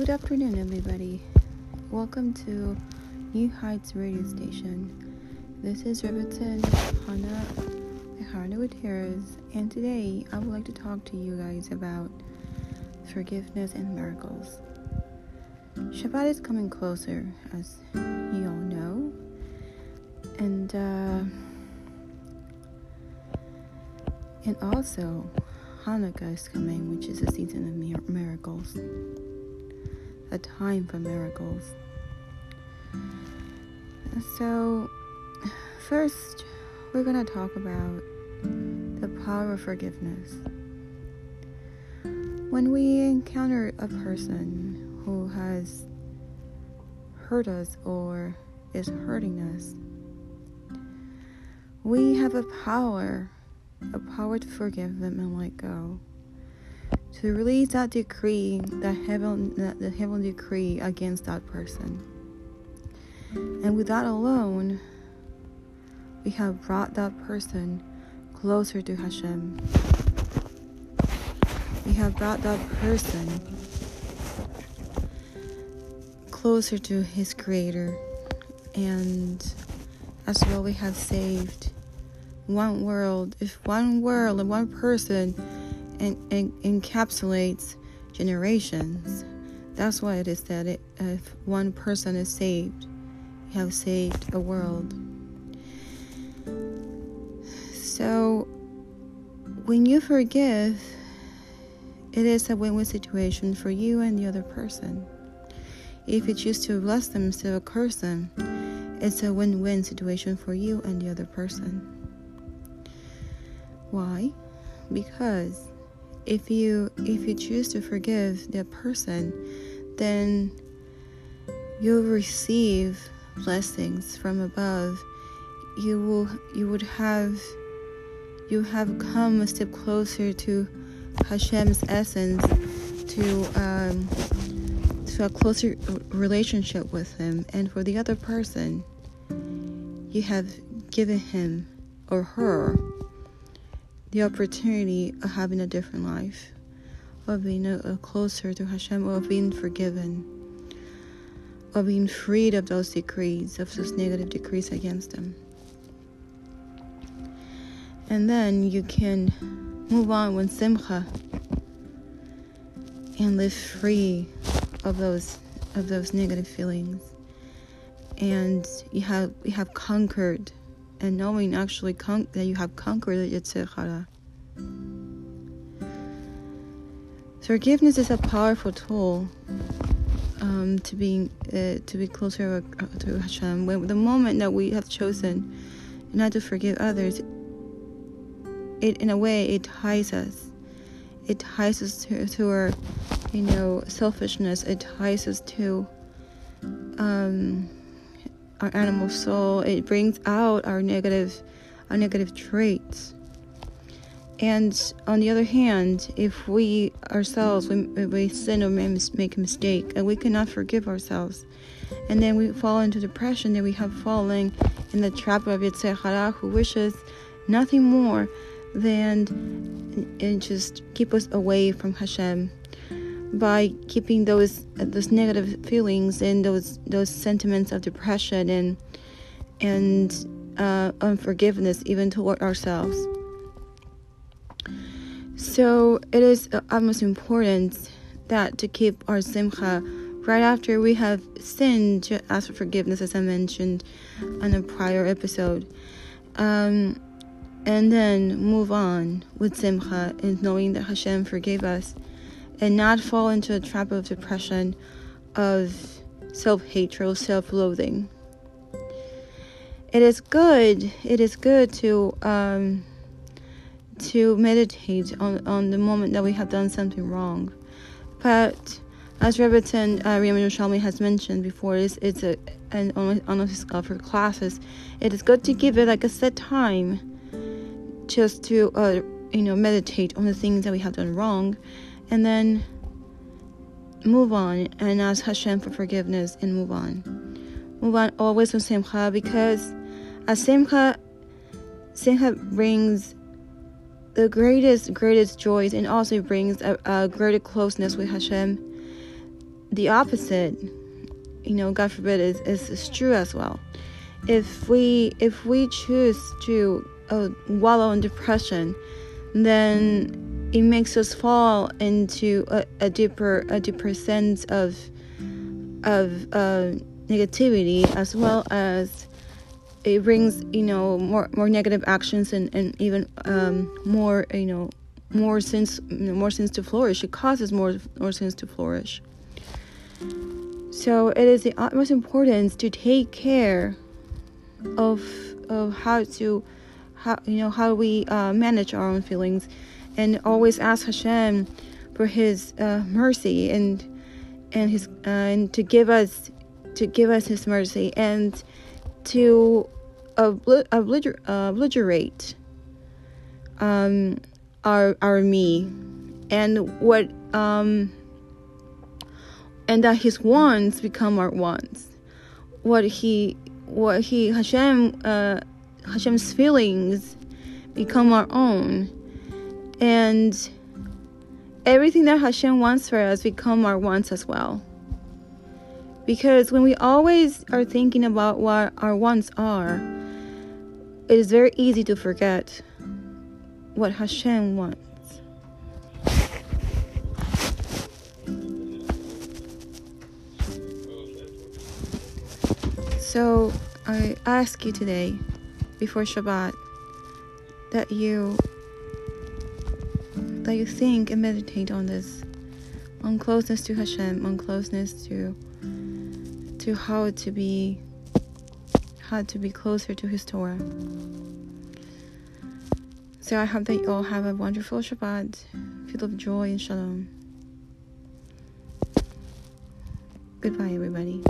Good afternoon, everybody. Welcome to New Heights Radio Station. This is Riverton Hana Hana Gutierrez, and today I would like to talk to you guys about forgiveness and miracles. Shabbat is coming closer, as you all know, and uh, and also Hanukkah is coming, which is a season of miracles a time for miracles. So, first, we're going to talk about the power of forgiveness. When we encounter a person who has hurt us or is hurting us, we have a power, a power to forgive them and let go to release that decree, that heaven, the heaven decree against that person. And with that alone, we have brought that person closer to Hashem. We have brought that person closer to his creator. And as well, we have saved one world. If one world and one person en- en- encapsulates generations. That's why it is that it, if one person is saved, you have saved a world. So, when you forgive, it is a win win situation for you and the other person. If you choose to bless them instead of curse them, it's a win win situation for you and the other person. Why? Because if you if you choose to forgive that person then you'll receive blessings from above. You will you would have you have come a step closer to Hashem's essence to um, to a closer relationship with him. And for the other person you have given him or her the opportunity of having a different life, of being a, a closer to Hashem, of being forgiven, of being freed of those decrees, of those negative decrees against them. And then you can move on with simcha and live free of those of those negative feelings. And you have you have conquered and knowing actually con- that you have conquered the Yetzer Hara. Forgiveness is a powerful tool um, to being uh, to be closer to Hashem. When the moment that we have chosen not to forgive others, it in a way it ties us. It ties us to, to our, you know, selfishness. It ties us to um, our animal soul. It brings out our negative, our negative traits. And on the other hand, if we ourselves we, we sin or make a mistake and we cannot forgive ourselves, and then we fall into depression, then we have fallen in the trap of Yetzer Hara, who wishes nothing more than and just keep us away from Hashem by keeping those those negative feelings and those those sentiments of depression and and uh, unforgiveness even toward ourselves. So it is almost important that to keep our simcha right after we have sinned to ask for forgiveness, as I mentioned on a prior episode. Um, and then move on with simcha and knowing that Hashem forgave us and not fall into a trap of depression, of self hatred, self loathing. It is good. It is good to um, to meditate on, on the moment that we have done something wrong, but as Rebbetzin uh, Rima Yerushalmi has mentioned before, it's, it's a and on, on his uh, for classes, it is good to give it like a set time, just to uh, you know meditate on the things that we have done wrong, and then move on and ask Hashem for forgiveness and move on. Move on always with Simcha because as Simcha, Simcha brings the greatest, greatest joys and also brings a, a greater closeness with Hashem. the opposite, you know, God forbid, is, is, is true as well. If we if we choose to uh, wallow in depression, then it makes us fall into a, a deeper a deeper sense of of uh, negativity as well as it brings you know more more negative actions and and even um, more you know more sins more sins to flourish. It causes more more sins to flourish. So it is the utmost importance to take care of of how to how you know how we uh, manage our own feelings and always ask Hashem for his uh, mercy and and his uh, and to give us to give us his mercy and to obliterate um, our our me and what um, and that his wants become our wants. What he what he Hashem uh, Hashem's feelings become our own and everything that Hashem wants for us become our wants as well because when we always are thinking about what our wants are, it is very easy to forget what Hashem wants. So I ask you today, before Shabbat, that you that you think and meditate on this, on closeness to Hashem, on closeness to to how to be how to be closer to his Torah. So I hope that you all have a wonderful Shabbat, filled of joy and shalom. Goodbye, everybody.